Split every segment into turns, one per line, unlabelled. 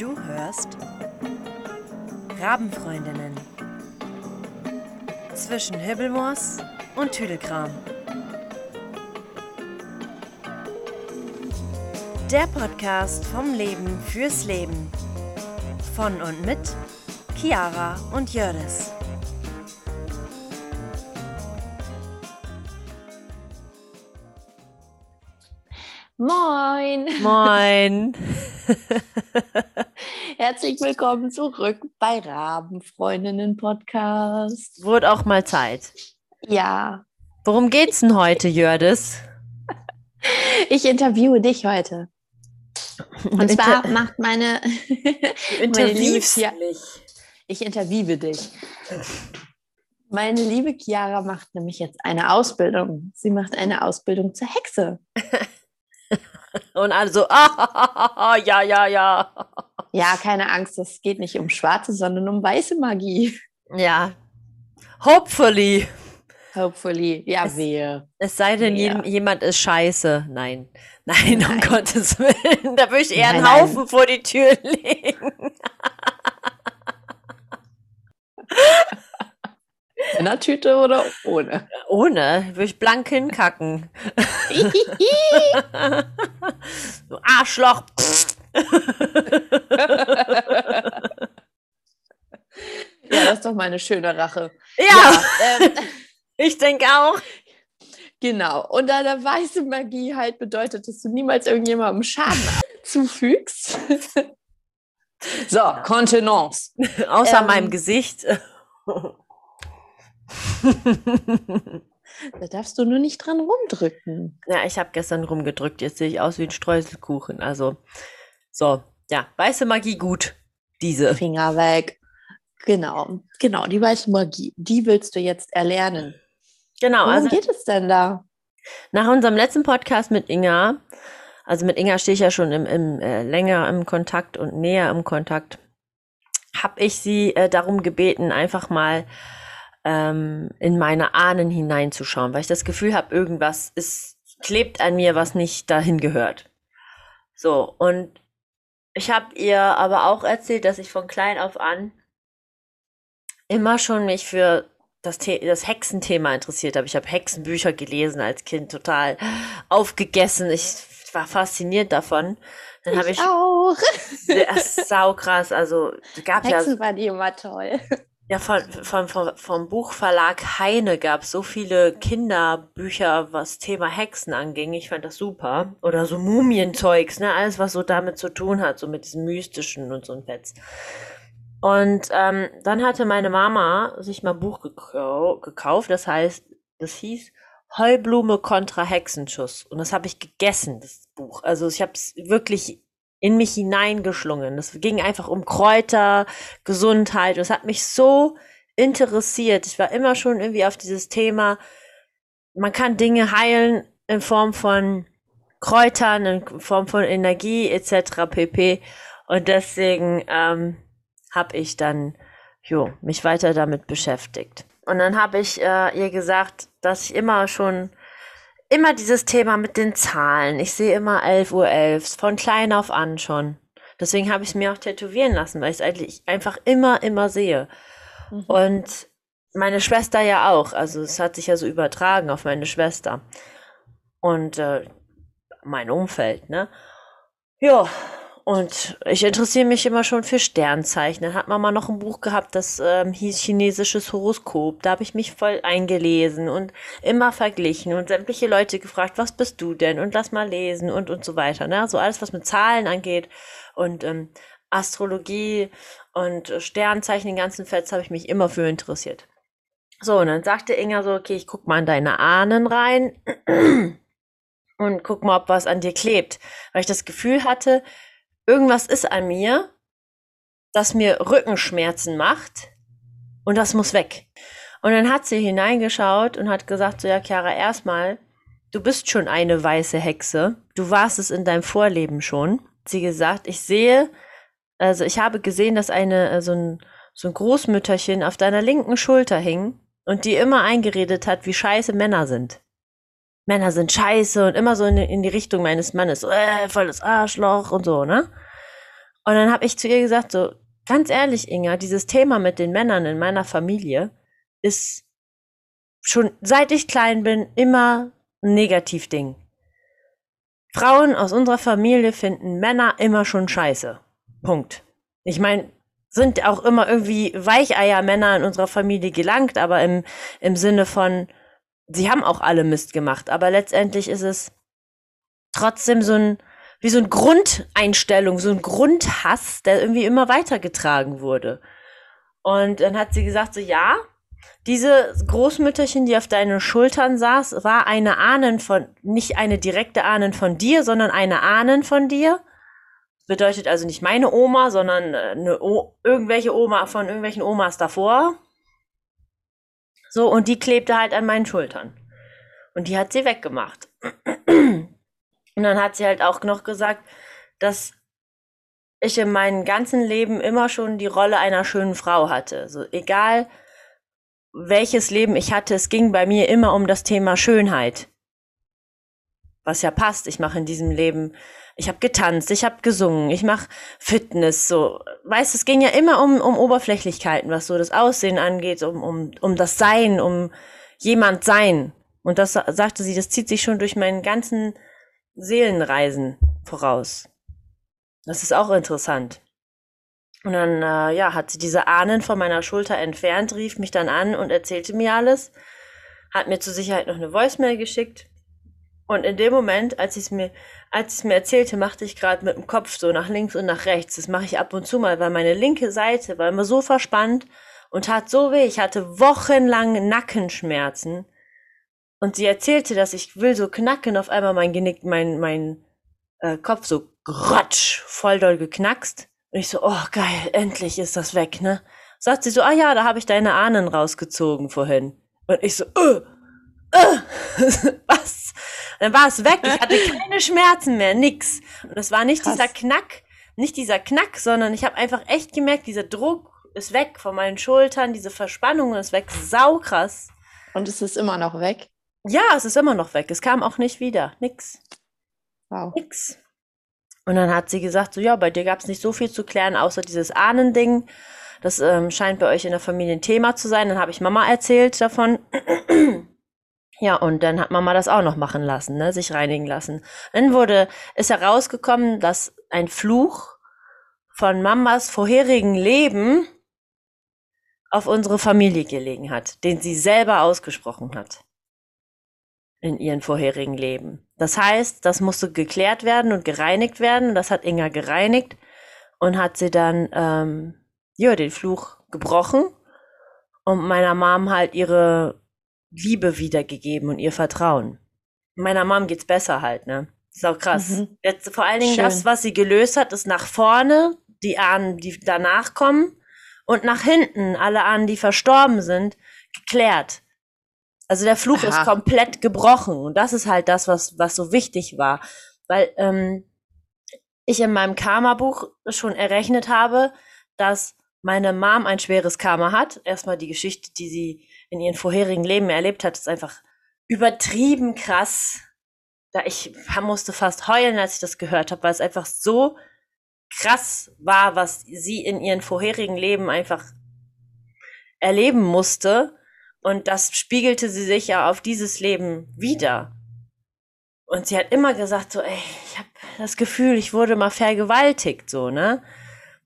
Du hörst Rabenfreundinnen zwischen Hibbelmoos und Tüdelkram. Der Podcast vom Leben fürs Leben. Von und mit Chiara und Jördis.
Moin!
Moin!
Herzlich willkommen zurück bei Rabenfreundinnen Podcast.
Wurde auch mal Zeit.
Ja,
Worum geht's denn heute, Jördis?
ich interviewe dich heute. Und zwar macht meine, meine liebe Chia
mich.
ich interviewe dich. Meine liebe Chiara macht nämlich jetzt eine Ausbildung. Sie macht eine Ausbildung zur Hexe.
Und alle so, ah, ja, ja, ja.
Ja, keine Angst, es geht nicht um schwarze, sondern um weiße Magie.
Ja. Hopefully.
Hopefully. Ja,
Es-
wehe.
Es sei denn, jem- jemand ist scheiße. Nein. Nein, um
Nein.
Gottes Willen. Da würde ich eher einen
Nein, nein.
Haufen vor die Tür legen.
In der Tüte oder ohne?
Ohne. Würde ich blank hinkacken. Du Arschloch.
Ja, das ist doch mal eine schöne Rache.
Ja,
ähm,
ich denke auch.
genau. Und da der weiße Magie halt bedeutet, dass du niemals irgendjemandem Schaden zufügst. so, Kontenance.
Außer
Ähm.
meinem Gesicht.
Da darfst du nur nicht dran rumdrücken.
Ja, ich habe gestern rumgedrückt. Jetzt sehe ich aus wie ein Streuselkuchen. Also, so, ja, weiße Magie gut. Diese.
Finger weg. Genau, genau, die weiße Magie, die willst du jetzt erlernen.
Genau,
Worum
also
geht es denn da?
nach unserem letzten Podcast mit Inga, also mit Inga stehe ich ja schon im, im, äh, länger im Kontakt und näher im Kontakt, habe ich sie äh, darum gebeten, einfach mal ähm, in meine Ahnen hineinzuschauen, weil ich das Gefühl habe, irgendwas ist, klebt an mir, was nicht dahin gehört. So, und ich habe ihr aber auch erzählt, dass ich von klein auf an immer schon mich für das, The das Hexenthema interessiert habe. Ich habe Hexenbücher gelesen als Kind, total aufgegessen. Ich war fasziniert davon. Dann habe ich,
auch.
das ist saukrass, also gab ja
Hexen waren immer toll.
Ja, von, von, von, vom Buchverlag Heine gab es so viele Kinderbücher, was Thema Hexen anging. Ich fand das super. Oder so Mumienzeugs, ne? Alles, was so damit zu tun hat, so mit diesem Mystischen und so ein Fetz. Und ähm, dann hatte meine Mama sich mal ein Buch gekau gekauft, das heißt, das hieß Heublume kontra Hexenschuss. Und das habe ich gegessen, das Buch. Also ich habe es wirklich in mich hineingeschlungen. Es ging einfach um Kräuter, Gesundheit. Und es hat mich so interessiert. Ich war immer schon irgendwie auf dieses Thema, man kann Dinge heilen in Form von Kräutern, in Form von Energie etc. pp. Und deswegen ähm, habe ich dann jo, mich weiter damit beschäftigt. Und dann habe ich äh, ihr gesagt, dass ich immer schon, immer dieses Thema mit den Zahlen, ich sehe immer 11.11 Uhr, 11, von klein auf an schon. Deswegen habe ich es mir auch tätowieren lassen, weil ich es eigentlich einfach immer, immer sehe.
Mhm.
Und meine Schwester ja auch. Also es hat sich ja so übertragen auf meine Schwester. Und äh, mein Umfeld, ne? Ja, und ich interessiere mich immer schon für Sternzeichen. Dann hat Mama noch ein Buch gehabt, das ähm, hieß Chinesisches Horoskop. Da habe ich mich voll eingelesen und immer verglichen und sämtliche Leute gefragt, was bist du denn? Und lass mal lesen und und so weiter. Ne? So alles, was mit Zahlen angeht und ähm, Astrologie und äh, Sternzeichen, den ganzen Fetz, habe ich mich immer für interessiert. So, und dann sagte Inga so, okay, ich guck mal in deine Ahnen rein und guck mal, ob was an dir klebt. Weil ich das Gefühl hatte, irgendwas ist an mir, das mir Rückenschmerzen macht und das muss weg. Und dann hat sie hineingeschaut und hat gesagt, so ja, Chiara, erstmal, du bist schon eine weiße Hexe. Du warst es in deinem Vorleben schon. Sie gesagt, ich sehe, also ich habe gesehen, dass eine, äh, so ein, so ein Großmütterchen auf deiner linken Schulter hing und die immer eingeredet hat, wie scheiße Männer sind. Männer sind scheiße und immer so in, die- in die Richtung meines Mannes, äh, volles Arschloch und so, ne? Und dann habe ich zu ihr gesagt, so, ganz ehrlich, Inga, dieses Thema mit den Männern in meiner Familie ist schon seit ich klein bin immer ein Negativding. Frauen aus unserer Familie finden Männer immer schon scheiße. Punkt. Ich meine, sind auch immer irgendwie Weicheier-Männer in unserer Familie gelangt, aber im, im Sinne von, sie haben auch alle Mist gemacht. Aber letztendlich ist es trotzdem so ein, wie so ein Grundeinstellung, so ein Grundhass, der irgendwie immer weitergetragen wurde. Und dann hat sie gesagt, so ja, diese Großmütterchen, die auf deinen Schultern saß, war eine Ahnen von, nicht eine direkte Ahnen von dir, sondern eine Ahnen von dir. Bedeutet also nicht meine Oma, sondern äh, eine o irgendwelche Oma von irgendwelchen Omas davor. So, und die klebte halt an meinen Schultern. Und die hat sie weggemacht. Und dann hat sie halt auch noch gesagt, dass ich in meinem ganzen Leben immer schon die Rolle einer schönen Frau hatte. So, egal welches Leben ich hatte, es ging bei mir immer um das Thema Schönheit. Was ja passt. Ich mache in diesem Leben, ich habe getanzt, ich habe gesungen, ich mache Fitness, so. Weißt, es ging ja immer um, um Oberflächlichkeiten, was so das Aussehen angeht, um, um, um das Sein, um jemand sein. Und das sagte sie, das zieht sich schon durch meinen ganzen Seelenreisen voraus. Das ist auch interessant. Und dann, äh, ja, hat sie diese Ahnen von meiner Schulter entfernt, rief mich dann an und erzählte mir alles, hat mir zur Sicherheit noch eine Voicemail geschickt. Und in dem Moment, als sie es mir, als es mir erzählte, machte ich gerade mit dem Kopf so nach links und nach rechts. Das mache ich ab und zu mal, weil meine linke Seite war immer so verspannt und tat so weh. Ich hatte wochenlang Nackenschmerzen. Und sie erzählte, dass ich will so knacken, auf einmal mein Genick, mein, mein äh, Kopf so grotsch, voll doll geknackst. Und ich so, oh geil, endlich ist das weg, ne? Sagt sie so, ah ja, da habe ich deine Ahnen rausgezogen vorhin. Und ich so, äh, äh, was? Dann war es weg, ich hatte keine Schmerzen mehr, nix. Und es war nicht Krass. dieser Knack, nicht dieser Knack, sondern ich habe einfach echt gemerkt, dieser Druck ist weg von meinen Schultern, diese Verspannung ist weg, saukrass.
Und es ist immer noch weg?
Ja, es ist immer noch weg. Es kam auch nicht wieder. Nix.
Wow.
Nix. Und dann hat sie gesagt, so ja, bei dir gab es nicht so viel zu klären, außer dieses Ahnending. Das ähm, scheint bei euch in der Familie ein Thema zu sein. Dann habe ich Mama erzählt davon. Ja, und dann hat Mama das auch noch machen lassen, ne, sich reinigen lassen. Dann wurde, ist herausgekommen, dass ein Fluch von Mamas vorherigen Leben auf unsere Familie gelegen hat, den sie selber ausgesprochen hat in ihren vorherigen Leben. Das heißt, das musste geklärt werden und gereinigt werden. Das hat Inga gereinigt und hat sie dann ähm, ja den Fluch gebrochen und meiner Mom halt ihre Liebe wiedergegeben und ihr Vertrauen. Meiner Mom geht's besser halt, ne? ist auch krass. Mhm. Jetzt vor allen Dingen Schön. das, was sie gelöst hat, ist nach vorne die Ahnen, die danach kommen und nach hinten alle Ahnen, die verstorben sind, geklärt. Also der Fluch Aha. ist komplett gebrochen und das ist halt das, was, was so wichtig war. Weil ähm, ich in meinem Karma-Buch schon errechnet habe, dass meine Mom ein schweres Karma hat. Erstmal die Geschichte, die sie in ihren vorherigen Leben erlebt hat, ist einfach übertrieben krass. Da ich musste fast heulen, als ich das gehört habe, weil es einfach so krass war, was sie in ihren vorherigen Leben einfach erleben musste. Und das spiegelte sie sich ja auf dieses Leben wieder. Und sie hat immer gesagt, so, ey, ich habe das Gefühl, ich wurde mal vergewaltigt, so, ne?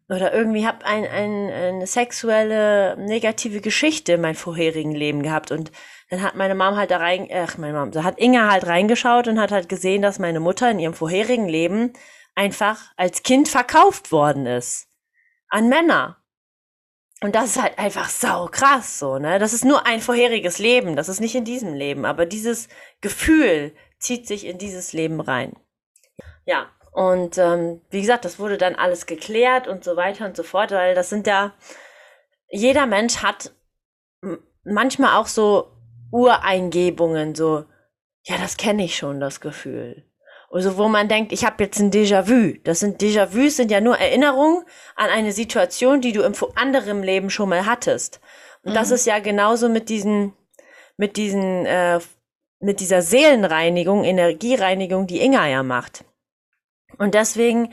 Oder irgendwie habe ein, ein, eine sexuelle negative Geschichte in meinem vorherigen Leben gehabt. Und dann hat meine Mom halt da rein, ach, meine Mom, da hat Inga halt reingeschaut und hat halt gesehen, dass meine Mutter in ihrem vorherigen Leben einfach als Kind verkauft worden ist. An Männer. Und das ist halt einfach sau krass so, ne? Das ist nur ein vorheriges Leben, das ist nicht in diesem Leben, aber dieses Gefühl zieht sich in dieses Leben rein. Ja, und ähm, wie gesagt, das wurde dann alles geklärt und so weiter und so fort, weil das sind ja, jeder Mensch hat manchmal auch so Ureingebungen, so, ja, das kenne ich schon, das Gefühl. Also wo man denkt, ich habe jetzt ein Déjà-vu. Das sind Déjà-vus sind ja nur Erinnerungen an eine Situation, die du im anderen Leben schon mal hattest. Und mhm. das ist ja genauso mit diesen, mit diesen, äh, mit dieser Seelenreinigung, Energiereinigung, die Inga ja macht. Und deswegen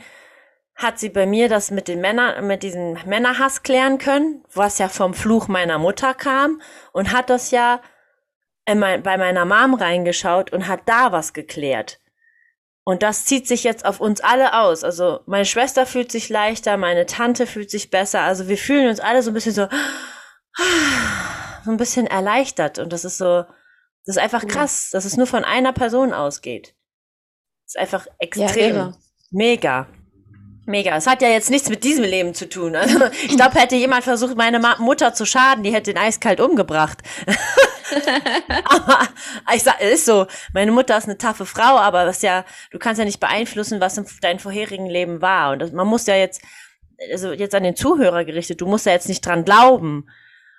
hat sie bei mir das mit den Männern, mit diesem Männerhass klären können, was ja vom Fluch meiner Mutter kam und hat das ja mein, bei meiner Mom reingeschaut und hat da was geklärt. Und das zieht sich jetzt auf uns alle aus. Also meine Schwester fühlt sich leichter, meine Tante fühlt sich besser. Also wir fühlen uns alle so ein bisschen so, so ein bisschen erleichtert. Und das ist so, das ist einfach krass, dass es nur von einer Person ausgeht. Das ist einfach extrem. Ja, Mega. Mega. Es hat ja jetzt nichts mit diesem Leben zu tun. Also, ich glaube, hätte jemand versucht, meine Mutter zu schaden, die hätte ihn eiskalt umgebracht. aber ich sag, ist so. Meine Mutter ist eine taffe Frau, aber was ja, du kannst ja nicht beeinflussen, was in deinem vorherigen Leben war. Und das, man muss ja jetzt, also jetzt an den Zuhörer gerichtet, du musst ja jetzt nicht dran glauben,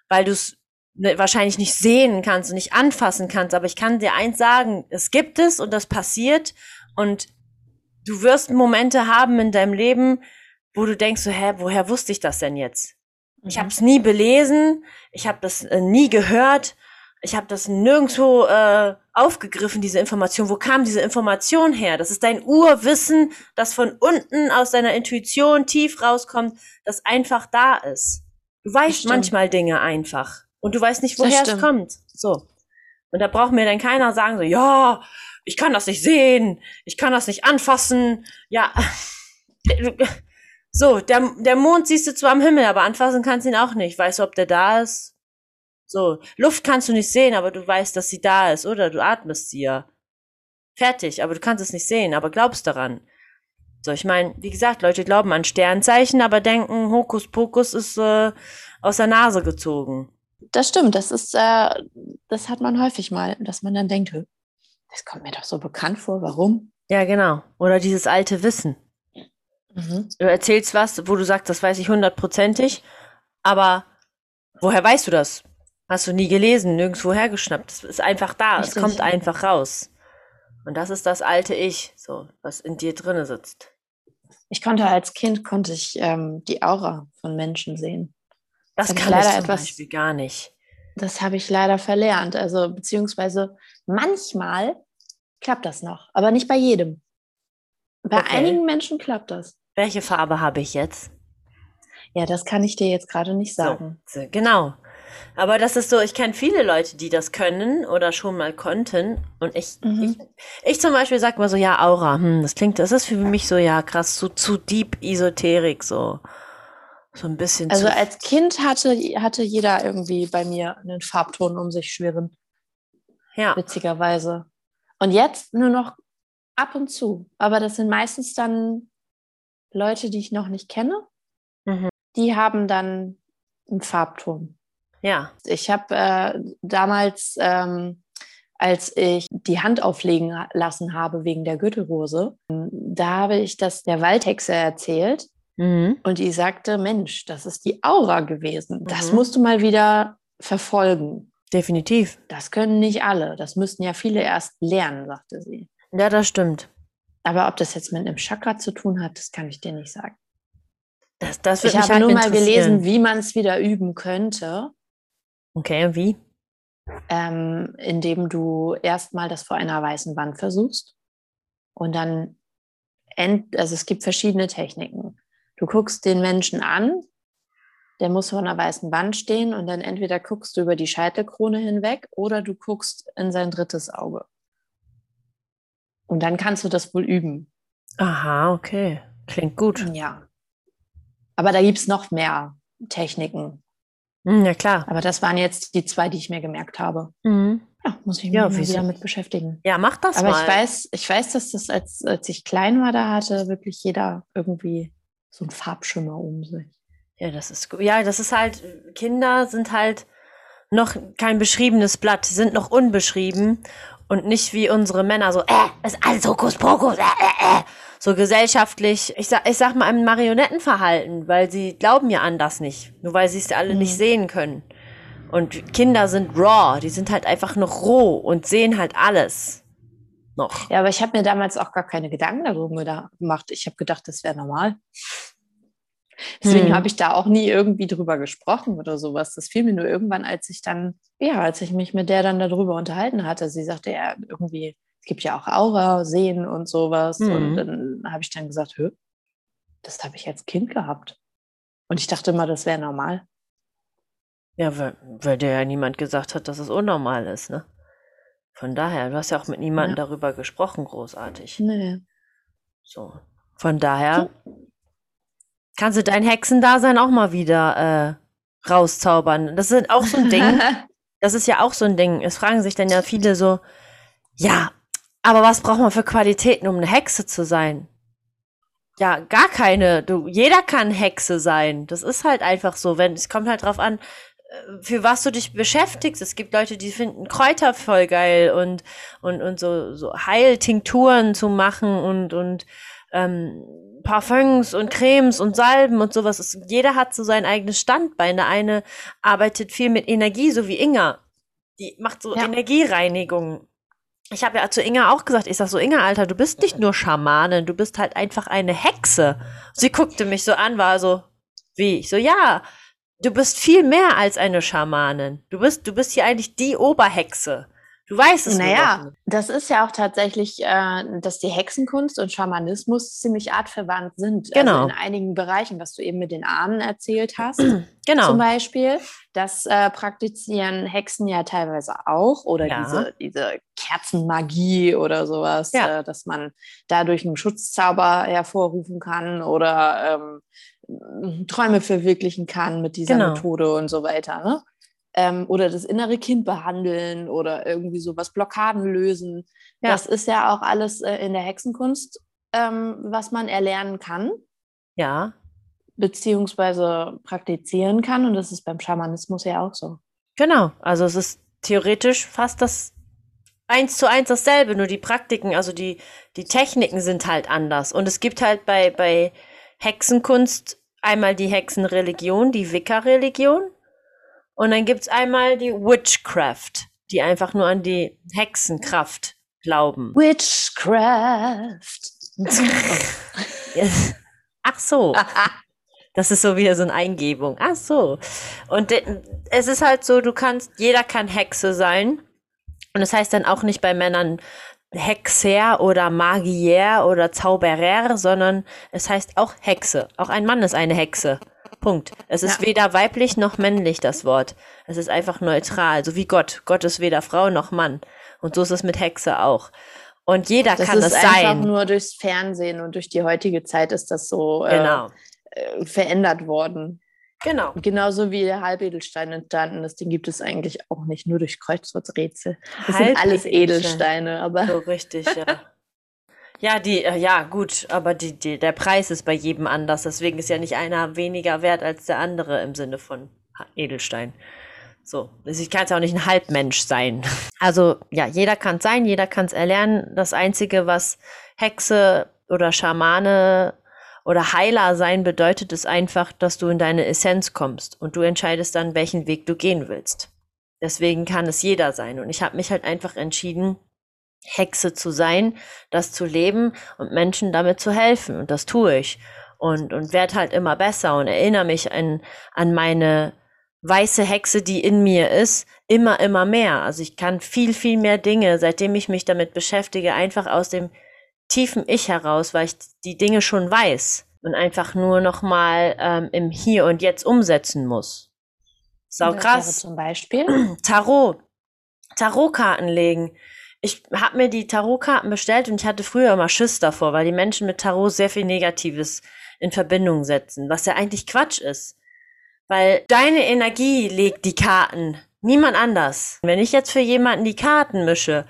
weil du es ne, wahrscheinlich nicht sehen kannst und nicht anfassen kannst. Aber ich kann dir eins sagen, es gibt es und das passiert und du wirst Momente haben in deinem Leben, wo du denkst so, hä, woher wusste ich das denn jetzt? Ich habe es nie belesen, ich habe das äh, nie gehört, ich habe das nirgendwo äh, aufgegriffen, diese Information. Wo kam diese Information her? Das ist dein Urwissen, das von unten aus deiner Intuition tief rauskommt, das einfach da ist. Du weißt manchmal Dinge einfach und du weißt nicht, woher es kommt. So. Und da braucht mir dann keiner sagen so, ja, ich kann das nicht sehen, ich kann das nicht anfassen. Ja, so, der, der Mond siehst du zwar am Himmel, aber anfassen kannst du ihn auch nicht. Weißt du, ob der da ist? So, Luft kannst du nicht sehen, aber du weißt, dass sie da ist, oder? Du atmest sie ja. Fertig, aber du kannst es nicht sehen, aber glaubst daran. So, ich meine, wie gesagt, Leute glauben an Sternzeichen, aber denken, Hokuspokus ist äh, aus der Nase gezogen.
Das stimmt, das ist, äh, das hat man häufig mal, dass man dann denkt, das kommt mir doch so bekannt vor, warum?
Ja, genau. Oder dieses alte Wissen. Mhm. Du erzählst was, wo du sagst, das weiß ich hundertprozentig, aber woher weißt du das? Hast du nie gelesen, nirgendwo hergeschnappt. Es ist einfach da, Richtig. es kommt einfach raus. Und das ist das alte Ich, so, was in dir drinne sitzt.
Ich konnte als Kind konnte ich ähm, die Aura von Menschen sehen.
Das, das kann ich leider zum etwas, Beispiel gar nicht.
Das habe ich leider verlernt. Also beziehungsweise manchmal klappt das noch, aber nicht bei jedem. Bei okay. einigen Menschen klappt das.
Welche Farbe habe ich jetzt?
Ja, das kann ich dir jetzt gerade nicht sagen.
So, genau. Aber das ist so, ich kenne viele Leute, die das können oder schon mal konnten. Und ich, mhm. ich, ich, zum Beispiel sag mal so, ja, Aura, hm, das klingt, das ist für mich so, ja, krass, so zu deep Esoterik, so. So ein bisschen.
Also als Kind hatte, hatte jeder irgendwie bei mir einen Farbton um sich schwirren. Ja. Witzigerweise. Und jetzt nur noch ab und zu. Aber das sind meistens dann Leute, die ich noch nicht kenne. Mhm. Die haben dann einen Farbton.
Ja.
Ich habe äh, damals, ähm, als ich die Hand auflegen lassen habe wegen der Gürtelrose, da habe ich das der Waldhexe erzählt. Mhm. Und die sagte, Mensch, das ist die Aura gewesen. Mhm. Das musst du mal wieder verfolgen.
Definitiv.
Das können nicht alle. Das müssten ja viele erst lernen, sagte sie.
Ja, das stimmt.
Aber ob das jetzt mit einem Chakra zu tun hat, das kann ich dir nicht sagen.
Das, das
ich habe halt nur mal gelesen, wie man es wieder üben könnte.
Okay, wie?
Ähm, indem du erstmal das vor einer weißen Wand versuchst und dann, end, also es gibt verschiedene Techniken. Du guckst den Menschen an, der muss vor einer weißen Wand stehen und dann entweder guckst du über die Scheitelkrone hinweg oder du guckst in sein drittes Auge. Und dann kannst du das wohl üben.
Aha, okay. Klingt gut.
Ja. Aber da gibt es noch mehr Techniken.
Hm, ja, klar.
Aber das waren jetzt die zwei, die ich mir gemerkt habe. Mhm. Ja, muss ich mich ja, wieder mit beschäftigen.
Ja, mach das
Aber
mal.
ich weiß, ich weiß, dass das, als, als ich klein war, da hatte wirklich jeder irgendwie so einen Farbschimmer um sich.
Ja, das ist gut. Ja, das ist halt, Kinder sind halt noch kein beschriebenes Blatt, sind noch unbeschrieben und nicht wie unsere Männer so, äh, ist alles Hokuspokus, äh, äh, äh so gesellschaftlich, ich sag, ich sag mal, im Marionettenverhalten, weil sie glauben ja an das nicht. Nur weil sie es alle mhm. nicht sehen können. Und Kinder sind raw, die sind halt einfach noch roh und sehen halt alles. Noch.
Ja, aber ich habe mir damals auch gar keine Gedanken darüber gemacht. Ich habe gedacht, das wäre normal. Deswegen hm. habe ich da auch nie irgendwie drüber gesprochen oder sowas. Das fiel mir nur irgendwann, als ich dann, ja, als ich mich mit der dann darüber unterhalten hatte. Sie sagte ja irgendwie, es gibt ja auch Aura, Sehen und sowas. Mhm. Und dann habe ich dann gesagt, Hö, das habe ich als Kind gehabt. Und ich dachte immer, das wäre normal.
Ja, weil, weil dir ja niemand gesagt hat, dass es unnormal ist, ne? Von daher, du hast ja auch mit niemandem ja. darüber gesprochen, großartig.
Nee.
So. Von daher kannst du dein Hexendasein auch mal wieder äh, rauszaubern. Das ist auch so ein Ding. das ist ja auch so ein Ding. Es fragen sich dann ja viele so, ja, aber was braucht man für Qualitäten, um eine Hexe zu sein? Ja, gar keine. Du, jeder kann Hexe sein. Das ist halt einfach so. Wenn, es kommt halt drauf an, äh, für was du dich beschäftigst. Es gibt Leute, die finden Kräuter voll geil und, und, und so, so Heiltinkturen zu machen und, und ähm, Parfums und Cremes und Salben und sowas. Es, jeder hat so sein eigenes Standbein. Der eine arbeitet viel mit Energie, so wie Inga. Die macht so ja. Energiereinigung. Ich habe ja zu Inga auch gesagt, ich sag so, Inga, Alter, du bist nicht nur Schamanin, du bist halt einfach eine Hexe. Sie guckte mich so an, war so, wie? Ich so, ja, du bist viel mehr als eine Schamanin. Du bist, du bist hier eigentlich die Oberhexe. Du weißt es
Naja, das ist ja auch tatsächlich, äh, dass die Hexenkunst und Schamanismus ziemlich artverwandt sind. Also genau. Also in einigen Bereichen, was du eben mit den Ahnen erzählt hast. genau. Zum Beispiel. Das äh, praktizieren Hexen ja teilweise auch. Oder ja. diese, diese Kerzenmagie oder sowas, ja. äh, dass man dadurch einen Schutzzauber hervorrufen kann oder ähm, Träume verwirklichen kann mit dieser genau. Methode und so weiter. Ne? Ähm, oder das innere Kind behandeln oder irgendwie sowas, Blockaden lösen. Ja. Das ist ja auch alles äh, in der Hexenkunst, ähm, was man erlernen kann.
Ja.
Beziehungsweise praktizieren kann. Und das ist beim Schamanismus ja auch so.
Genau. Also es ist theoretisch fast das eins zu eins dasselbe, nur die Praktiken, also die, die Techniken sind halt anders. Und es gibt halt bei, bei Hexenkunst einmal die Hexenreligion, die Wicca-Religion. Und dann gibt es einmal die Witchcraft, die einfach nur an die Hexenkraft glauben.
Witchcraft.
Ach so. Das ist so wieder so eine Eingebung. Ach so. Und es ist halt so, du kannst, jeder kann Hexe sein. Und das heißt dann auch nicht bei Männern Hexer oder Magier oder Zauberer, sondern es heißt auch Hexe. Auch ein Mann ist eine Hexe. Punkt. Es ist ja. weder weiblich noch männlich das Wort. Es ist einfach neutral, so wie Gott. Gott ist weder Frau noch Mann. Und so ist es mit Hexe auch. Und jeder das kann es sein. Das ist einfach
nur durchs Fernsehen und durch die heutige Zeit ist das so äh, genau. äh, verändert worden.
Genau.
Genauso wie der Halbedelstein entstanden ist, den gibt es eigentlich auch nicht nur durch Kreuzworträtsel. Das sind alles Edelsteine, aber.
So richtig, ja. Ja, die, äh, ja, gut, aber die, die, der Preis ist bei jedem anders. Deswegen ist ja nicht einer weniger wert als der andere im Sinne von Edelstein. So, ich kann es auch nicht ein Halbmensch sein. Also, ja, jeder kann es sein, jeder kann es erlernen. Das Einzige, was Hexe oder Schamane oder Heiler sein bedeutet, ist einfach, dass du in deine Essenz kommst und du entscheidest dann, welchen Weg du gehen willst. Deswegen kann es jeder sein. Und ich habe mich halt einfach entschieden, Hexe zu sein, das zu leben und Menschen damit zu helfen. Und das tue ich. Und, und werde halt immer besser und erinnere mich an, an meine weiße Hexe, die in mir ist, immer, immer mehr. Also ich kann viel, viel mehr Dinge, seitdem ich mich damit beschäftige, einfach aus dem tiefen Ich heraus, weil ich die Dinge schon weiß und einfach nur noch mal ähm, im Hier und Jetzt umsetzen muss. Sau krass.
Zum Beispiel
Tarot, Tarotkarten legen ich habe mir die Tarotkarten bestellt und ich hatte früher immer Schiss davor, weil die Menschen mit Tarot sehr viel Negatives in Verbindung setzen, was ja eigentlich Quatsch ist. Weil deine Energie legt die Karten, niemand anders. Wenn ich jetzt für jemanden die Karten mische,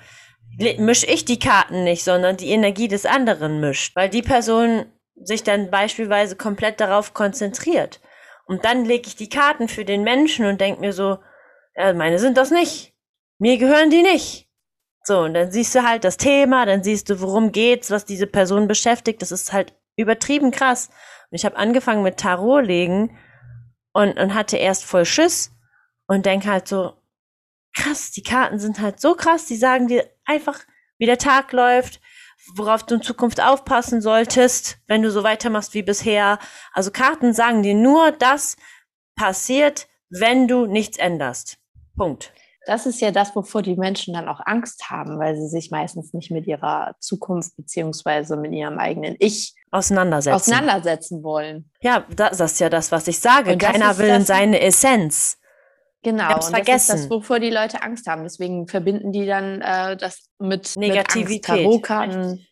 mische ich die Karten nicht, sondern die Energie des anderen mischt, weil die Person sich dann beispielsweise komplett darauf konzentriert. Und dann lege ich die Karten für den Menschen und denke mir so, ja, meine sind das nicht. Mir gehören die nicht. So, und dann siehst du halt das Thema, dann siehst du, worum geht's, was diese Person beschäftigt. Das ist halt übertrieben krass. Und ich habe angefangen mit Tarot legen und, und hatte erst voll Schiss und denk halt so, krass, die Karten sind halt so krass, die sagen dir einfach, wie der Tag läuft, worauf du in Zukunft aufpassen solltest, wenn du so weitermachst wie bisher. Also Karten sagen dir nur, das passiert, wenn du nichts änderst. Punkt.
Das ist ja das, wovor die Menschen dann auch Angst haben, weil sie sich meistens nicht mit ihrer Zukunft beziehungsweise mit ihrem eigenen Ich
auseinandersetzen.
Auseinandersetzen wollen.
Ja, das, ist ja das, was ich sage. Keiner will in seine Essenz.
Genau, und vergessen. das ist das, wovor die Leute Angst haben. Deswegen verbinden die dann äh, das mit
Negativität.
Mit Tarotkarten.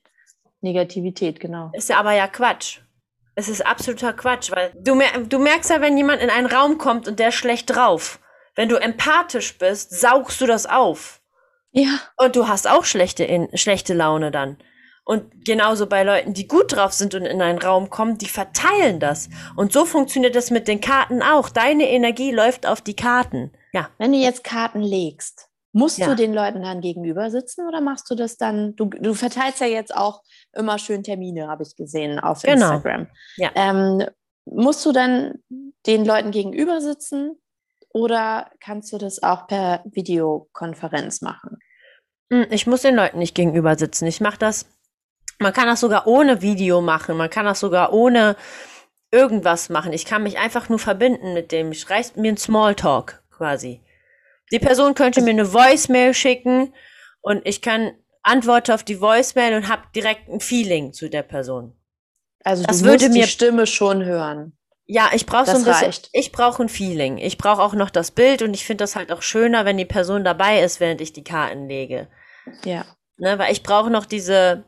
Negativität, genau.
Ist ja aber ja Quatsch. Es ist absoluter Quatsch, weil du, mer du merkst ja, wenn jemand in einen Raum kommt und der ist schlecht drauf. Wenn du empathisch bist, saugst du das auf.
Ja.
Und du hast auch schlechte, in, schlechte Laune dann. Und genauso bei Leuten, die gut drauf sind und in einen Raum kommen, die verteilen das. Und so funktioniert das mit den Karten auch. Deine Energie läuft auf die Karten. Ja.
Wenn du jetzt Karten legst, musst ja. du den Leuten dann gegenüber sitzen oder machst du das dann? Du, du verteilst ja jetzt auch immer schön Termine, habe ich gesehen auf genau. Instagram. Ja. Ähm, musst du dann den Leuten gegenüber sitzen oder kannst du das auch per Videokonferenz machen?
Hm, ich muss den Leuten nicht gegenüber sitzen. Ich mache das man kann das sogar ohne Video machen. Man kann das sogar ohne irgendwas machen. Ich kann mich einfach nur verbinden mit dem. Ich reicht mir ein Smalltalk quasi. Die Person könnte mir eine Voicemail schicken und ich kann antworten auf die Voicemail und habe direkt ein Feeling zu der Person.
Also das du würde mir die Stimme schon hören.
Ja, ich brauche so ein bisschen, reicht. ich brauche ein Feeling. Ich brauche auch noch das Bild und ich finde das halt auch schöner, wenn die Person dabei ist, während ich die Karten lege.
Ja.
Ne, weil ich brauche noch diese,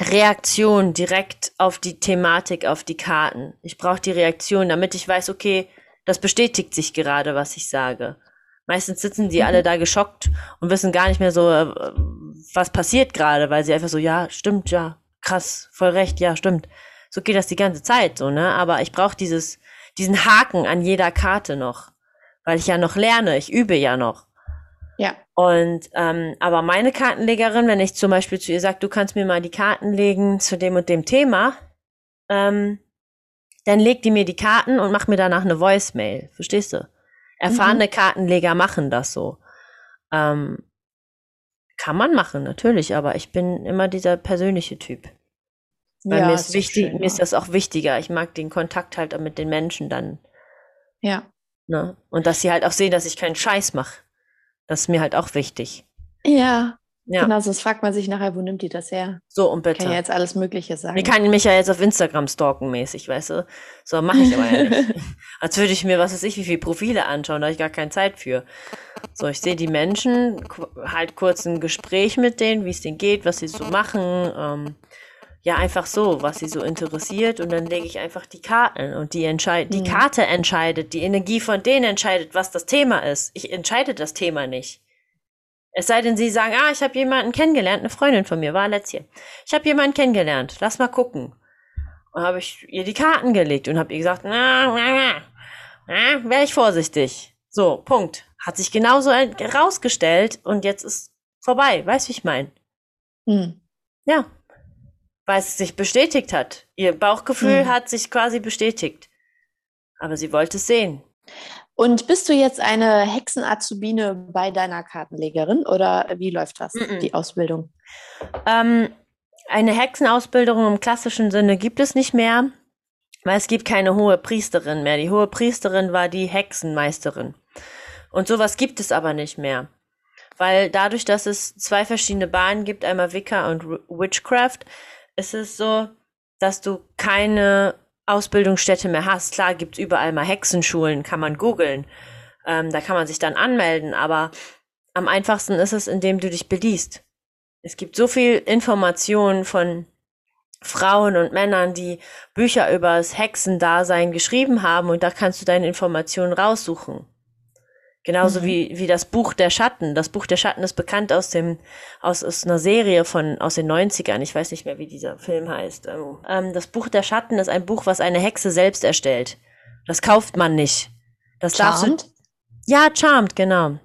Reaktion direkt auf die Thematik, auf die Karten. Ich brauche die Reaktion, damit ich weiß, okay, das bestätigt sich gerade, was ich sage. Meistens sitzen die mhm. alle da geschockt und wissen gar nicht mehr so, äh, was passiert gerade, weil sie einfach so, ja, stimmt, ja, krass, voll recht, ja, stimmt. So geht das die ganze Zeit, so, ne? Aber ich brauche dieses, diesen Haken an jeder Karte noch, weil ich ja noch lerne, ich übe ja noch. Und ähm, aber meine Kartenlegerin, wenn ich zum Beispiel zu ihr sage, du kannst mir mal die Karten legen zu dem und dem Thema, ähm, dann legt die mir die Karten und macht mir danach eine Voicemail. Verstehst du? Erfahrene mhm. Kartenleger machen das so. Ähm, kann man machen, natürlich, aber ich bin immer dieser persönliche Typ. Weil ja, mir ist wichtig, schön, mir ist das auch wichtiger. Ich mag den Kontakt halt mit den Menschen dann.
Ja.
Ne? Und dass sie halt auch sehen, dass ich keinen Scheiß mache. Das ist mir halt auch wichtig.
Ja. Ja. Genau, sonst fragt man sich nachher, wo nimmt die das her?
So, und bitte.
Kann ja jetzt alles Mögliche sagen.
Ich kann mich ja jetzt auf Instagram stalken mäßig, weißt du? So, mache ich aber ja nicht. Als würde ich mir, was weiß ich, wie viele Profile anschauen, da habe ich gar keine Zeit für. So, ich sehe die Menschen, halt kurz ein Gespräch mit denen, wie es denen geht, was sie so machen. Ähm, ja, einfach so, was sie so interessiert und dann lege ich einfach die Karten und die entscheidet, die mhm. Karte entscheidet, die Energie von denen entscheidet, was das Thema ist. Ich entscheide das Thema nicht. Es sei denn, sie sagen, ah, ich habe jemanden kennengelernt, eine Freundin von mir war letzt hier. Ich habe jemanden kennengelernt, lass mal gucken. Und habe ich ihr die Karten gelegt und habe ihr gesagt, na, na, na, wäre ich vorsichtig. So, Punkt. Hat sich genauso herausgestellt und jetzt ist vorbei. Weißt du, wie ich meine?
Hm.
Ja, weil es sich bestätigt hat. Ihr Bauchgefühl mhm. hat sich quasi bestätigt. Aber sie wollte es sehen.
Und bist du jetzt eine Hexenazubine bei deiner Kartenlegerin oder wie läuft das, mhm. die Ausbildung?
Ähm, eine Hexenausbildung im klassischen Sinne gibt es nicht mehr, weil es gibt keine hohe Priesterin mehr. Die hohe Priesterin war die Hexenmeisterin. Und sowas gibt es aber nicht mehr. Weil dadurch, dass es zwei verschiedene Bahnen gibt, einmal Wicca und Witchcraft, ist es so, dass du keine Ausbildungsstätte mehr hast. Klar gibt es überall mal Hexenschulen, kann man googeln. Ähm, da kann man sich dann anmelden, aber am einfachsten ist es, indem du dich beliest. Es gibt so viel Information von Frauen und Männern, die Bücher über das Hexendasein geschrieben haben und da kannst du deine Informationen raussuchen. Genauso mhm. wie, wie das Buch der Schatten. Das Buch der Schatten ist bekannt aus dem, aus, aus einer Serie von, aus den 90ern. Ich weiß nicht mehr, wie dieser Film heißt. Ähm, ähm, das Buch der Schatten ist ein Buch, was eine Hexe selbst erstellt. Das kauft man nicht. Das
Charmed?
Du, ja, Charmed, genau.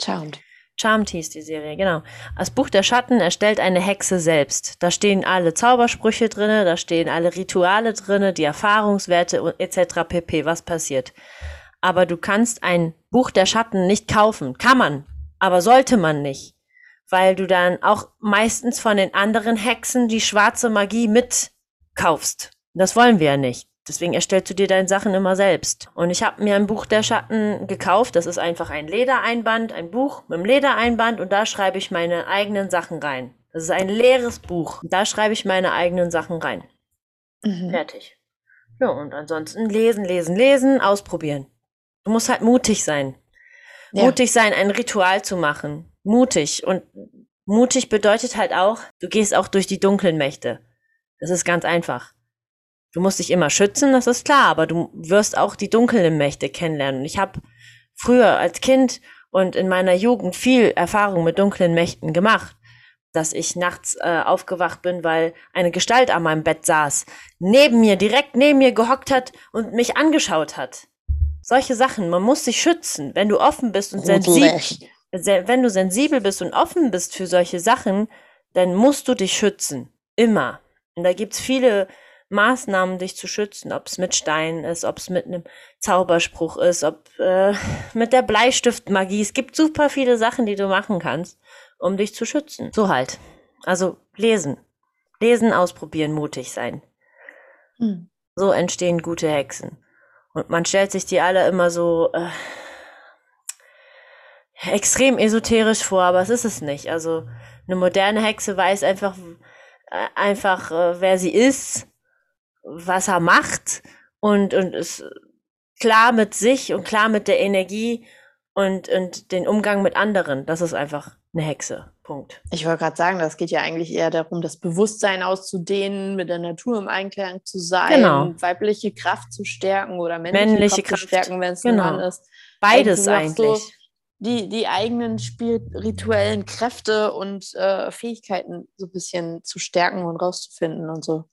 Charmed.
Charmed hieß die Serie, genau. Das Buch der Schatten erstellt eine Hexe selbst. Da stehen alle Zaubersprüche drinne, da stehen alle Rituale drinne, die Erfahrungswerte etc. pp. Was passiert? Aber du kannst ein Buch der Schatten nicht kaufen. Kann man, aber sollte man nicht. Weil du dann auch meistens von den anderen Hexen die schwarze Magie mitkaufst. Das wollen wir ja nicht. Deswegen erstellst du dir deine Sachen immer selbst. Und ich habe mir ein Buch der Schatten gekauft. Das ist einfach ein Ledereinband, ein Buch mit einem Ledereinband und da schreibe ich meine eigenen Sachen rein. Das ist ein leeres Buch. Da schreibe ich meine eigenen Sachen rein. Mhm. Fertig. Ja, und ansonsten lesen, lesen, lesen, ausprobieren. Du musst halt mutig sein. Ja. Mutig sein, ein Ritual zu machen. Mutig. Und mutig bedeutet halt auch, du gehst auch durch die dunklen Mächte. Das ist ganz einfach. Du musst dich immer schützen, das ist klar, aber du wirst auch die dunklen Mächte kennenlernen. Und ich habe früher als Kind und in meiner Jugend viel Erfahrung mit dunklen Mächten gemacht dass ich nachts äh, aufgewacht bin, weil eine Gestalt an meinem Bett saß, neben mir, direkt neben mir gehockt hat und mich angeschaut hat. Solche Sachen, man muss sich schützen. Wenn du offen bist und sensibel, wenn du sensibel bist und offen bist für solche Sachen, dann musst du dich schützen. Immer. Und da gibt's viele Maßnahmen, dich zu schützen, ob es mit Steinen ist, ob es mit einem Zauberspruch ist, ob äh, mit der Bleistiftmagie. Es gibt super viele Sachen, die du machen kannst um dich zu schützen. So halt. Also lesen. Lesen, ausprobieren, mutig sein. Hm. So entstehen gute Hexen. Und man stellt sich die alle immer so äh, extrem esoterisch vor, aber es ist es nicht. Also eine moderne Hexe weiß einfach, äh, einfach äh, wer sie ist, was er macht und, und ist klar mit sich und klar mit der Energie und, und den Umgang mit anderen. Das ist einfach eine Hexe. Punkt.
Ich wollte gerade sagen, das geht ja eigentlich eher darum, das Bewusstsein auszudehnen, mit der Natur im Einklang zu sein, genau. weibliche Kraft zu stärken oder männliche, männliche Kraft, Kraft, zu stärken, wenn es genau. ein Mann ist.
Beides eigentlich. So
die, die eigenen spirituellen Kräfte und äh, Fähigkeiten so ein bisschen zu stärken und rauszufinden und so.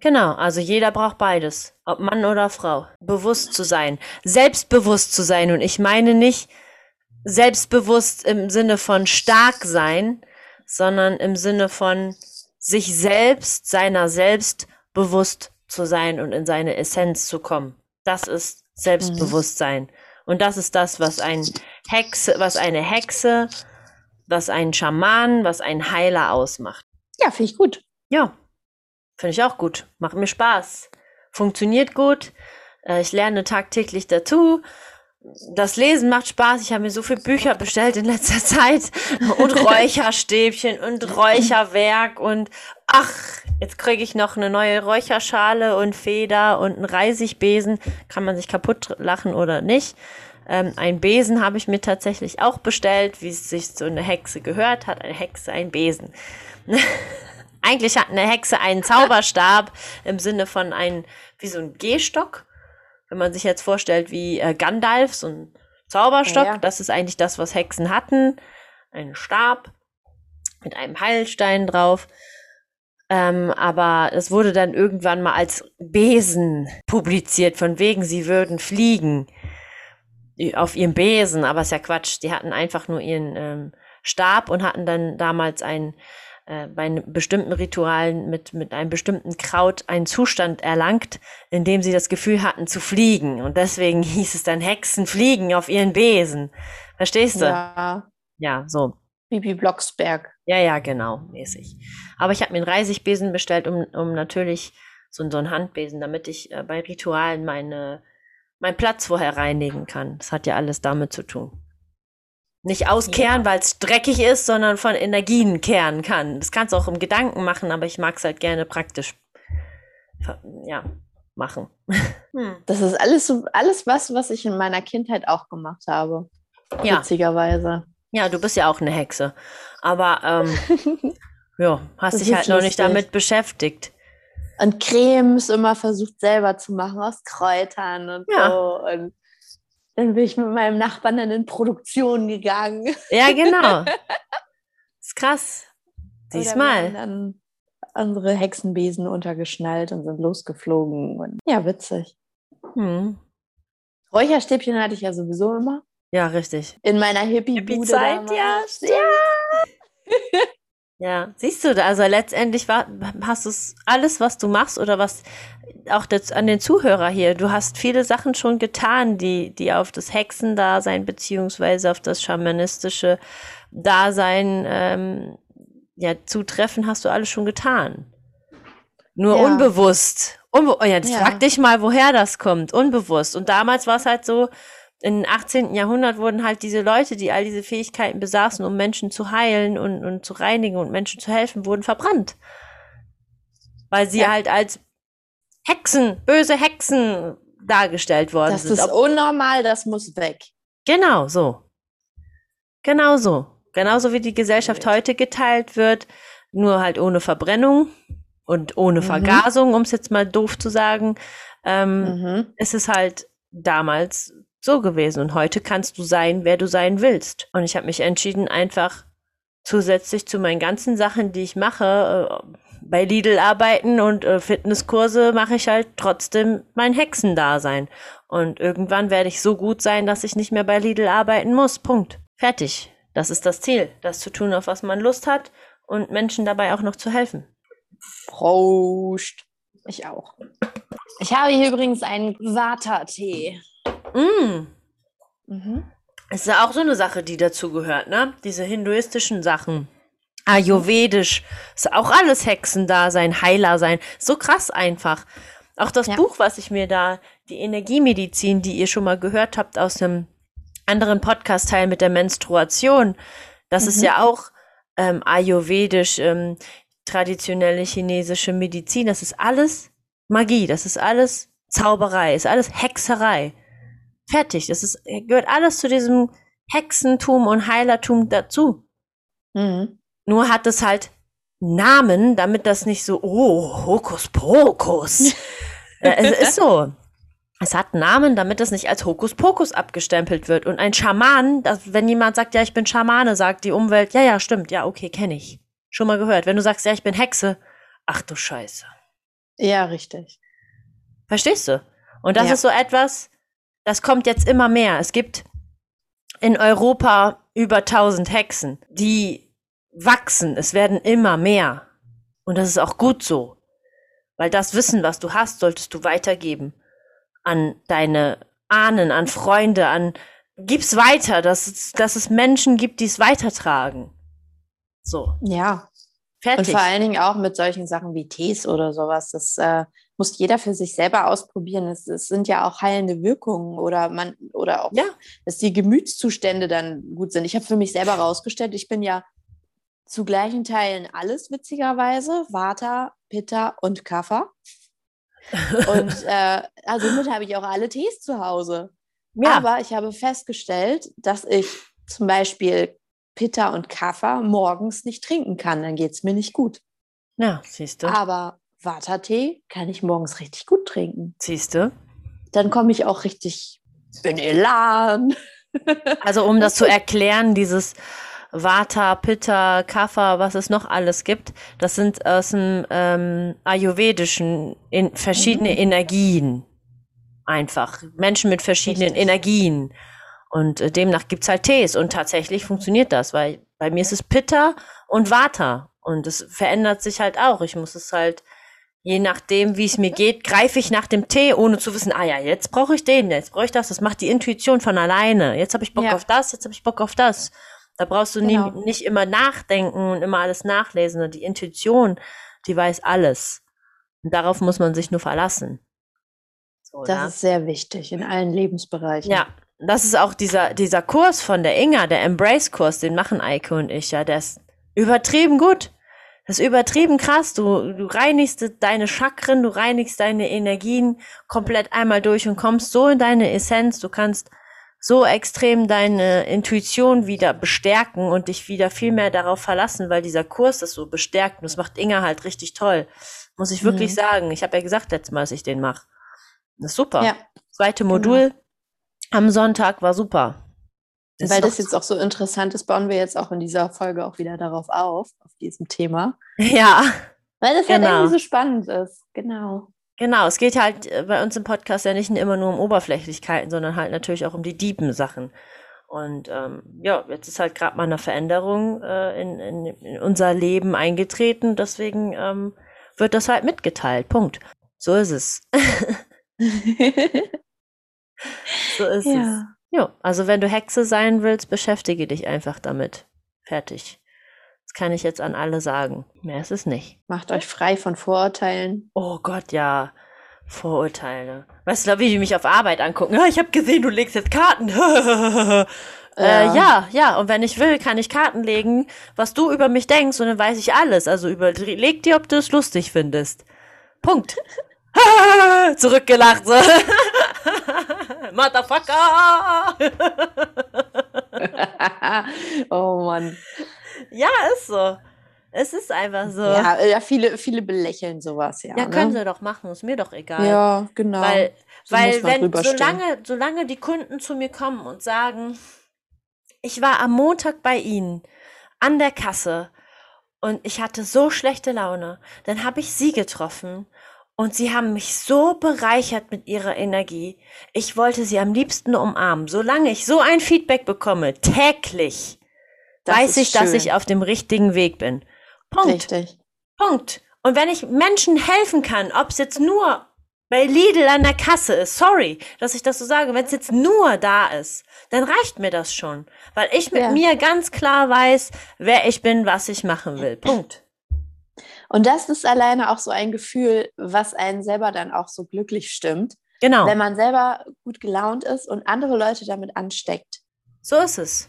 Genau, also jeder braucht beides, ob Mann oder Frau. Bewusst zu sein, selbstbewusst zu sein. Und ich meine nicht, selbstbewusst im Sinne von stark sein, sondern im Sinne von sich selbst, seiner selbst bewusst zu sein und in seine Essenz zu kommen. Das ist Selbstbewusstsein. Mhm. Und das ist das, was ein Hexe, was eine Hexe, was ein Schaman, was ein Heiler ausmacht.
Ja, finde ich gut.
Ja, finde ich auch gut. Macht mir Spaß. Funktioniert gut. Äh, ich lerne tagtäglich dazu das Lesen macht Spaß. Ich habe mir so viele Bücher bestellt in letzter Zeit. Und Räucherstäbchen und Räucherwerk und ach, jetzt kriege ich noch eine neue Räucherschale und Feder und einen Reisigbesen. Kann man sich kaputt lachen oder nicht. Ähm, ein Besen habe ich mir tatsächlich auch bestellt, wie es sich so eine Hexe gehört, hat eine Hexe einen Besen. Eigentlich hat eine Hexe einen Zauberstab im Sinne von ein, wie so ein Gehstock wenn man sich jetzt vorstellt, wie äh, Gandalf, so ein Zauberstock, ja, ja. das ist eigentlich das, was Hexen hatten. Ein Stab mit einem Heilstein drauf. Ähm, aber es wurde dann irgendwann mal als Besen publiziert, von wegen, sie würden fliegen auf ihrem Besen, aber ist ja Quatsch. Die hatten einfach nur ihren ähm, Stab und hatten dann damals ein äh, bei bestimmten Ritualen mit, mit einem bestimmten Kraut einen Zustand erlangt, in dem sie das Gefühl hatten zu fliegen. Und deswegen hieß es dann Hexen fliegen auf ihren Besen. Verstehst du?
Ja.
Ja, so.
Bibi Blocksberg.
Ja, ja, genau, mäßig. Aber ich habe mir einen Reisigbesen bestellt, um, um natürlich so, so einen Handbesen, damit ich äh, bei Ritualen meine, meinen Platz vorher reinigen kann. Das hat ja alles damit zu tun. Nicht auskehren, ja. weil es dreckig ist, sondern von Energien kehren kann. Das kannst du auch im Gedanken machen, aber ich mag es halt gerne praktisch ja, machen.
Hm. Das ist alles alles was, was ich in meiner Kindheit auch gemacht habe. Ja. Witzigerweise.
Ja, du bist ja auch eine Hexe. Aber ähm, ja, hast dich halt noch nicht damit beschäftigt.
Und Cremes immer versucht selber zu machen aus Kräutern und ja. so. Und dann bin ich mit meinem Nachbarn dann in Produktion gegangen.
Ja, genau. ist krass. Siehst mal.
dann unsere Hexenbesen untergeschnallt und sind losgeflogen. Und ja, witzig. Hm. Räucherstäbchen hatte ich ja sowieso immer.
Ja, richtig.
In meiner Hippie-Bude.
Hippie ja, ja. Ja, siehst du, also letztendlich war, hast du alles, was du machst oder was auch das, an den Zuhörer hier, du hast viele Sachen schon getan, die, die auf das Hexendasein beziehungsweise auf das schamanistische Dasein ähm, ja, zutreffen, hast du alles schon getan. Nur ja. unbewusst. Unbe oh ja, jetzt ja. frag dich mal, woher das kommt. Unbewusst. Und damals war es halt so, im 18. Jahrhundert wurden halt diese Leute, die all diese Fähigkeiten besaßen, um Menschen zu heilen und, und zu reinigen und Menschen zu helfen, wurden verbrannt. Weil sie ja. halt als Hexen, böse Hexen dargestellt worden
Das
sind.
ist
Ob-
unnormal, das muss weg.
Genau so. Genau so. Genauso wie die Gesellschaft
Wild.
heute geteilt wird, nur halt ohne Verbrennung und ohne
Mhm.
Vergasung, um es jetzt mal doof zu sagen, ähm,
Mhm.
ist es halt damals so gewesen. Und heute kannst du sein, wer du sein willst. Und ich habe mich entschieden, einfach zusätzlich zu meinen ganzen Sachen, die ich mache, äh, bei Lidl arbeiten und äh, Fitnesskurse mache ich halt trotzdem mein Hexendasein. Und irgendwann werde ich so gut sein, dass ich nicht mehr bei Lidl arbeiten muss. Punkt. Fertig. Das ist das Ziel, das zu tun, auf was man Lust hat und Menschen dabei auch noch zu helfen.
Prost. Ich auch. Ich habe hier übrigens einen Vata-Tee.
Mm.
Mhm.
Es ist ja auch so eine Sache, die dazu gehört, ne? Diese hinduistischen Sachen. Ayurvedisch. Ist auch alles Hexendasein, Heiler sein. So krass einfach. Auch das
Ja.
Buch, was ich mir da, die Energiemedizin, die ihr schon mal gehört habt aus einem anderen Podcast-Teil mit der Menstruation, das ist
Mhm.
ja auch ähm, ayurvedisch, ähm, traditionelle chinesische Medizin. Das ist alles Magie, das ist alles Zauberei, ist alles Hexerei. Fertig. Das ist, gehört alles zu diesem Hexentum und Heilertum dazu.
Mhm.
Nur hat es halt Namen, damit das nicht so, oh, Hokuspokus. äh, es ist so. Es hat Namen, damit es nicht als Hokuspokus abgestempelt wird. Und ein Schaman, das, wenn jemand sagt, ja, ich bin Schamane, sagt die Umwelt, ja, ja, stimmt, ja, okay, kenne ich. Schon mal gehört. Wenn du sagst, ja, ich bin Hexe, ach du Scheiße.
Ja, richtig.
Verstehst du? Und das
Ja.
ist so etwas, das kommt jetzt immer mehr. Es gibt in Europa über 1000 Hexen, die wachsen. Es werden immer mehr. Und das ist auch gut so. Weil das Wissen, was du hast, solltest du weitergeben an deine Ahnen, an Freunde, an gib's weiter, dass es, dass es Menschen gibt, die es weitertragen. So,
Ja. Und
fertig.
vor allen Dingen auch mit solchen Sachen wie Tees oder sowas. Das äh, muss jeder für sich selber ausprobieren. Es, es sind ja auch heilende Wirkungen oder man oder auch,
Ja.
dass die Gemütszustände dann gut sind. Ich habe für mich selber herausgestellt, ich bin ja zu gleichen Teilen alles, witzigerweise. Vata, Pitta und Kapha. Und äh, also somit habe ich auch alle Tees zu Hause.
ja,
Aber ich habe festgestellt, dass ich zum Beispiel Pitta und Kapha morgens nicht trinken kann. Dann geht es mir nicht gut.
ja, siehst du,
Aber Vata-Tee kann ich morgens richtig gut trinken.
siehst du.
Dann komme ich auch richtig in Elan.
Also um das zu erklären, dieses Vata, Pitta, Kapha, was es noch alles gibt, das sind aus dem ähm, Ayurvedischen in verschiedene
Mhm.
Energien. Einfach. Menschen mit verschiedenen
Richtig.
Energien. Und äh, demnach gibt's halt Tees. Und tatsächlich funktioniert das, weil bei mir ist es Pitta und Vata. Und es verändert sich halt auch. Ich muss es halt, je nachdem, wie es mir geht, greife ich nach dem Tee, ohne zu wissen, ah ja, jetzt brauche ich den, jetzt brauche ich das. Das macht die Intuition von alleine. Jetzt habe ich Bock
Ja.
auf das, jetzt habe ich Bock auf das. Da brauchst du nie,
Genau.
nicht immer nachdenken und immer alles nachlesen. Und die Intuition, die weiß alles. Und darauf muss man sich nur verlassen. So,
Das
ne?
ist sehr wichtig in allen Lebensbereichen.
Ja, das ist auch dieser, dieser Kurs von der Inga, der Embrace-Kurs, den machen Eike und ich, ja, der ist übertrieben gut. Das ist übertrieben krass. Du, du reinigst deine Chakren, du reinigst deine Energien komplett einmal durch und kommst so in deine Essenz. Du kannst so extrem deine Intuition wieder bestärken und dich wieder viel mehr darauf verlassen, weil dieser Kurs das so bestärkt. Und das macht Inga halt richtig toll. Muss ich wirklich
Mhm.
sagen. Ich habe ja gesagt letztes Mal, dass ich den mache. Das ist super.
Ja,
Zweite
Genau.
Modul am Sonntag war super.
weil
ist
das jetzt auch so interessant ist, bauen wir jetzt auch in dieser Folge auch wieder darauf auf, auf diesem Thema.
Ja,
Weil das halt
Genau.
irgendwie so spannend ist. Genau.
Genau. Es geht halt äh, bei uns im Podcast ja nicht immer nur um Oberflächlichkeiten, sondern halt natürlich auch um die tiefen Sachen. Und ähm, ja, jetzt ist halt gerade mal eine Veränderung äh, in, in, in unser Leben eingetreten. Deswegen ähm, wird das halt mitgeteilt. Punkt. So ist es. So ist es.
ja.
Ja, also wenn du Hexe sein willst, beschäftige dich einfach damit. Fertig. Kann ich jetzt an alle sagen. Mehr ist es nicht.
Macht euch frei von Vorurteilen.
Oh Gott, ja. Vorurteile. Weißt du, wie die mich auf Arbeit angucken? Ja, ich habe gesehen, du legst jetzt Karten. äh,
Ja.
ja, ja. Und wenn ich will, kann ich Karten legen, was du über mich denkst, und dann weiß ich alles. Also überleg dir, ob du es lustig findest. Punkt. zurückgelacht. So. Motherfucker!
oh Mann.
Ja, ist so. Es ist einfach so.
Ja, ja viele, viele belächeln sowas, ja.
Ja,
ne?
können sie doch machen, ist mir doch egal.
Ja, genau.
Weil,
So
weil wenn, solange, solange die Kunden zu mir kommen und sagen, ich war am Montag bei Ihnen an der Kasse und ich hatte so schlechte Laune, dann habe ich Sie getroffen und Sie haben mich so bereichert mit Ihrer Energie. Ich wollte Sie am liebsten umarmen. Solange ich so ein Feedback bekomme, täglich,
Das
weiß ich, dass
schön.
ich auf dem richtigen Weg bin. Punkt.
Richtig.
Punkt. Und wenn ich Menschen helfen kann, ob es jetzt nur bei Lidl an der Kasse ist, sorry, dass ich das so sage, wenn es jetzt nur da ist, dann reicht mir das schon. Weil ich mit
Ja.
mir ganz klar weiß, wer ich bin, was ich machen will. Punkt.
Und das ist alleine auch so ein Gefühl, was einen selber dann auch so glücklich stimmt,
Genau.
wenn man selber gut gelaunt ist und andere Leute damit ansteckt.
So ist es.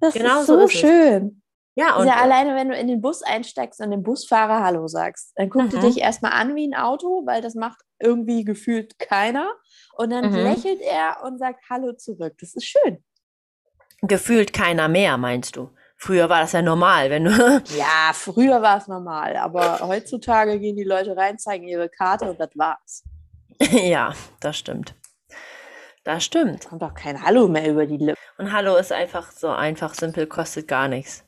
Das
Genau
ist
so
so
ist es.
schön.
Ja, und
ja, alleine, wenn du in den Bus einsteigst und dem Busfahrer Hallo sagst, dann guckt
Mhm.
er dich erstmal an wie ein Auto, weil das macht irgendwie gefühlt keiner. Und dann
Mhm.
lächelt er und sagt Hallo zurück. Das ist schön.
gefühlt keiner mehr, meinst du? Früher war das ja normal, wenn du.
Ja, früher war es normal, aber heutzutage gehen die Leute rein, zeigen ihre Karte und das war's.
ja, das stimmt. Das stimmt.
Kommt auch kein Hallo mehr über die Lippen.
Und Hallo ist einfach so einfach, simpel, kostet gar nichts.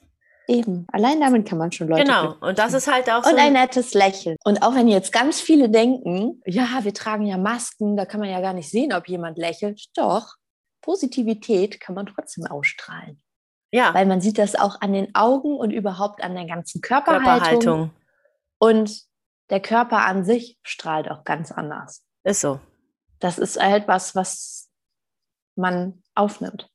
Eben. Allein damit kann man schon Leute
Genau. Und das ist halt auch so.
Und ein nettes Lächeln. Und auch wenn jetzt ganz viele denken, ja, wir tragen ja Masken, da kann man ja gar nicht sehen, ob jemand lächelt. Doch, Positivität kann man trotzdem ausstrahlen.
ja,
Weil man sieht das auch an den Augen und überhaupt an der ganzen Körperhaltung.
Körperhaltung.
Und der Körper an sich strahlt auch ganz anders.
Ist so.
Das ist halt was, was man aufnimmt.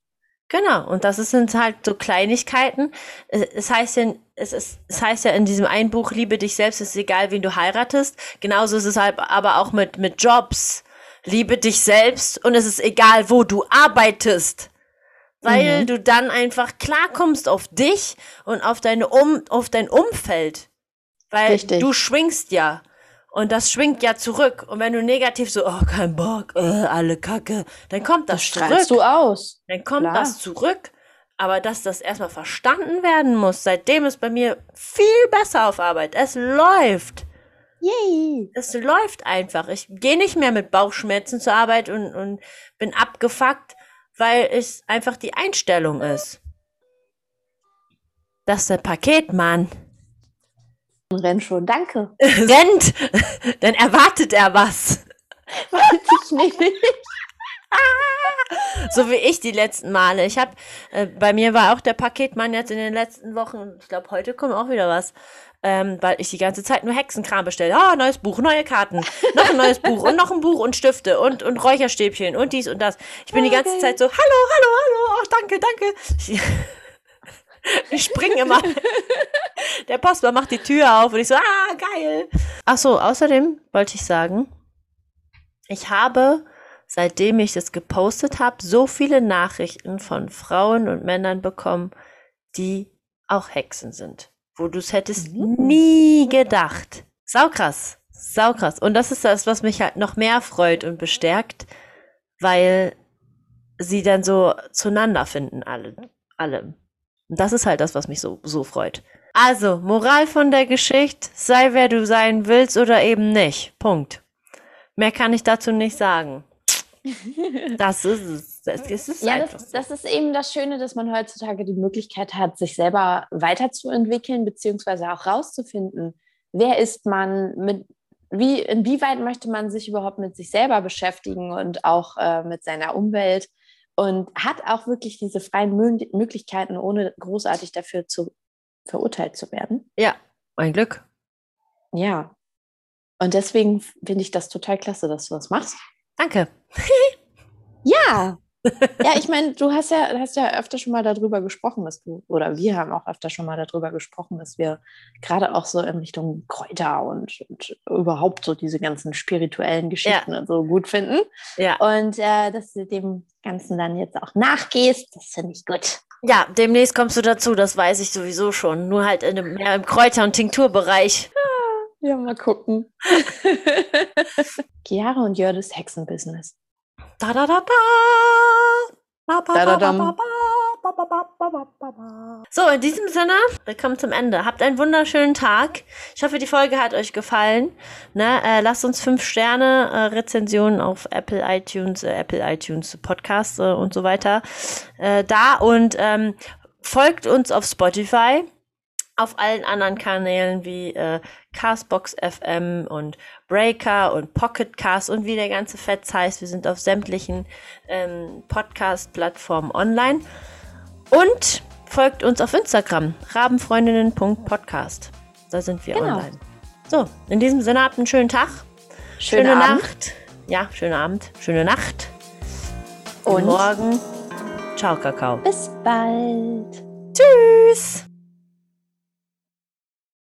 Genau, und das sind halt so Kleinigkeiten. Es es heißt ja, es, ist, es heißt ja in diesem einen Buch, liebe dich selbst, es ist egal, wen du heiratest. Genauso ist es halt aber auch mit, mit Jobs. Liebe dich selbst und es ist egal, wo du arbeitest. Weil
Mhm.
du dann einfach klarkommst auf dich und auf, deine um, auf dein Umfeld. Weil
Richtig.
du schwingst ja. Und das schwingt ja zurück. Und wenn du negativ so, oh, kein Bock, äh, alle Kacke, dann kommt das,
Das
zurück.
du aus.
Dann kommt
Klar.
das zurück. Aber dass das erstmal verstanden werden muss, seitdem ist bei mir viel besser auf Arbeit. Es läuft.
Yay!
Es läuft einfach. Ich gehe nicht mehr mit Bauchschmerzen zur Arbeit und, und bin abgefuckt, weil es einfach die Einstellung ist. Das ist der Paketmann.
Renn schon, danke.
Rennt, dann erwartet er was.
Weiß ich nicht.
So wie ich die letzten Male. Ich habe, äh, bei mir war auch der Paketmann jetzt in den letzten Wochen, ich glaube, heute kommt auch wieder was, ähm, weil ich die ganze Zeit nur Hexenkram bestelle. Ah, neues Buch, neue Karten, noch ein neues Buch und noch ein Buch und Stifte und, und Räucherstäbchen und dies und das. Ich bin die ganze
Okay.
Zeit so, hallo, hallo, hallo, ach, danke, danke. Ich, ich spring immer. Der Postmann macht die Tür auf und ich so, ah, geil. Ach so, außerdem wollte ich sagen, ich habe, seitdem ich das gepostet habe, so viele Nachrichten von Frauen und Männern bekommen, die auch Hexen sind. Wo du es hättest
Mhm.
nie gedacht. Saukrass. Saukrass. Und das ist das, was mich halt noch mehr freut und bestärkt, weil sie dann so zueinander finden, alle. alle. Und das ist halt das, was mich so, so freut. Also, Moral von der Geschichte, sei wer du sein willst oder eben nicht. Punkt. Mehr kann ich dazu nicht sagen. Das ist es. Das ist es
Ja, das, das ist eben das Schöne, dass man heutzutage die Möglichkeit hat, sich selber weiterzuentwickeln, beziehungsweise auch rauszufinden, wer ist man, mit, wie, inwieweit möchte man sich überhaupt mit sich selber beschäftigen und auch äh, mit seiner Umwelt und hat auch wirklich diese freien Mö Möglichkeiten, ohne großartig dafür zu verurteilt zu werden.
Ja, mein Glück.
Ja. Und deswegen finde ich das total klasse, dass du das machst.
Danke.
Ja. Ja, ich meine, du hast ja, hast ja öfter schon mal darüber gesprochen, dass du, oder wir haben auch öfter schon mal darüber gesprochen, dass wir gerade auch so in Richtung Kräuter und, und überhaupt so diese ganzen spirituellen Geschichten und so gut finden.
Ja.
Und äh, dass du dem Ganzen dann jetzt auch nachgehst, das finde ich gut.
Ja, demnächst kommst du dazu, das weiß ich sowieso schon. Nur halt in dem, mehr im Kräuter- und Tinkturbereich.
Ja, mal gucken. Chiara und Jördes Hexenbusiness.
Da da da da. Ba, ba. So, in diesem Sinne, wir kommen zum Ende. Habt einen wunderschönen Tag. Ich hoffe, die Folge hat euch gefallen. Ne, äh, lasst uns fünf Sterne äh, Rezensionen auf Apple iTunes, äh, Apple iTunes Podcasts äh, und so weiter äh, da und ähm, folgt uns auf Spotify, auf allen anderen Kanälen wie äh, Castbox FM und Breaker und Pocket Cast und wie der ganze Fetz heißt. Wir sind auf sämtlichen ähm, Podcast-Plattformen online. Und folgt uns auf Instagram, rabenfreundinnen.podcast. Da sind wir
Genau.
online. So, in diesem Sinne habt einen schönen Tag, schöne
Abend.
Nacht. Ja, schönen Abend, schöne Nacht.
Und
morgen. Ciao, Kakao.
bis bald.
Tschüss.